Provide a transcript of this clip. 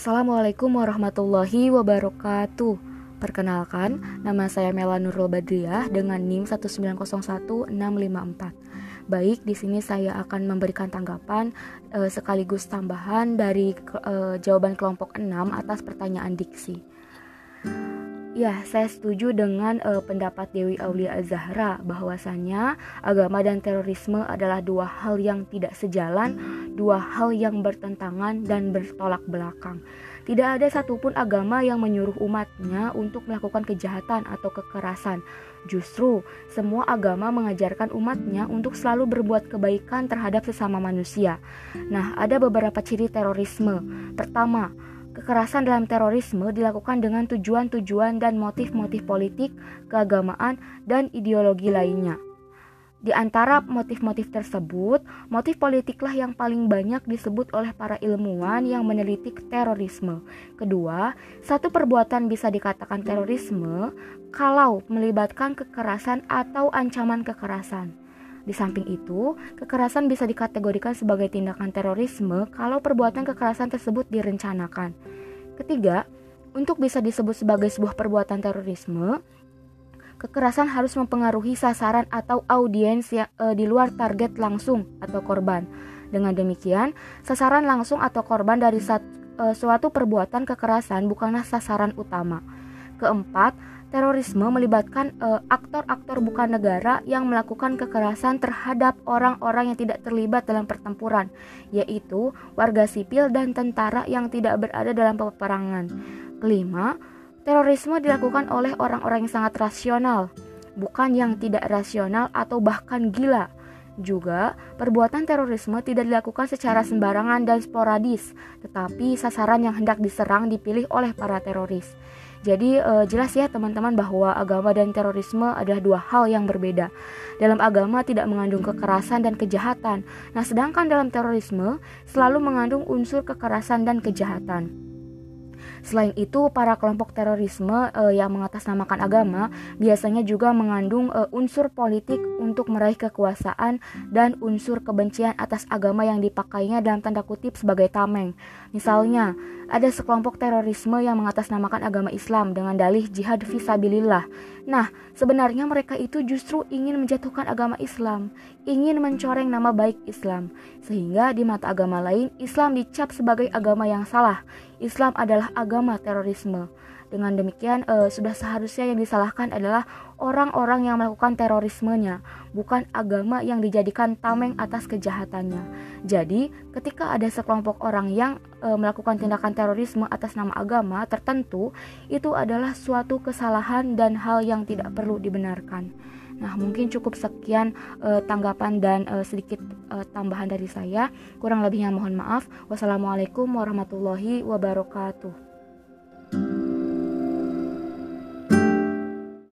Assalamualaikum warahmatullahi wabarakatuh. Perkenalkan, nama saya Mela Nurul Badriah dengan NIM 1901654. Baik, di sini saya akan memberikan tanggapan e, sekaligus tambahan dari e, jawaban kelompok 6 atas pertanyaan diksi. Ya, saya setuju dengan uh, pendapat Dewi Aulia Zahra bahwasanya agama dan terorisme adalah dua hal yang tidak sejalan, dua hal yang bertentangan dan bertolak belakang. Tidak ada satupun agama yang menyuruh umatnya untuk melakukan kejahatan atau kekerasan. Justru, semua agama mengajarkan umatnya untuk selalu berbuat kebaikan terhadap sesama manusia. Nah, ada beberapa ciri terorisme. Pertama, Kekerasan dalam terorisme dilakukan dengan tujuan-tujuan dan motif-motif politik, keagamaan, dan ideologi lainnya. Di antara motif-motif tersebut, motif politiklah yang paling banyak disebut oleh para ilmuwan yang meneliti terorisme. Kedua, satu perbuatan bisa dikatakan terorisme kalau melibatkan kekerasan atau ancaman kekerasan. Di samping itu, kekerasan bisa dikategorikan sebagai tindakan terorisme kalau perbuatan kekerasan tersebut direncanakan. Ketiga, untuk bisa disebut sebagai sebuah perbuatan terorisme, kekerasan harus mempengaruhi sasaran atau audiens yang e, di luar target langsung atau korban. Dengan demikian, sasaran langsung atau korban dari sat, e, suatu perbuatan kekerasan bukanlah sasaran utama. Keempat, Terorisme melibatkan eh, aktor-aktor bukan negara yang melakukan kekerasan terhadap orang-orang yang tidak terlibat dalam pertempuran, yaitu warga sipil dan tentara yang tidak berada dalam peperangan. Kelima, terorisme dilakukan oleh orang-orang yang sangat rasional, bukan yang tidak rasional atau bahkan gila. Juga, perbuatan terorisme tidak dilakukan secara sembarangan dan sporadis, tetapi sasaran yang hendak diserang dipilih oleh para teroris. Jadi uh, jelas ya teman-teman bahwa agama dan terorisme adalah dua hal yang berbeda. Dalam agama tidak mengandung kekerasan dan kejahatan. Nah, sedangkan dalam terorisme selalu mengandung unsur kekerasan dan kejahatan. Selain itu, para kelompok terorisme uh, yang mengatasnamakan agama biasanya juga mengandung uh, unsur politik untuk meraih kekuasaan dan unsur kebencian atas agama yang dipakainya dalam tanda kutip sebagai tameng. Misalnya, ada sekelompok terorisme yang mengatasnamakan agama Islam dengan dalih jihad visabilillah. Nah, sebenarnya mereka itu justru ingin menjatuhkan agama Islam, ingin mencoreng nama baik Islam, sehingga di mata agama lain Islam dicap sebagai agama yang salah. Islam adalah agama terorisme. Dengan demikian, uh, sudah seharusnya yang disalahkan adalah orang-orang yang melakukan terorismenya, bukan agama yang dijadikan tameng atas kejahatannya. Jadi, ketika ada sekelompok orang yang uh, melakukan tindakan terorisme atas nama agama tertentu, itu adalah suatu kesalahan dan hal yang tidak perlu dibenarkan. Nah, mungkin cukup sekian uh, tanggapan dan uh, sedikit uh, tambahan dari saya. Kurang lebihnya mohon maaf. Wassalamualaikum warahmatullahi wabarakatuh.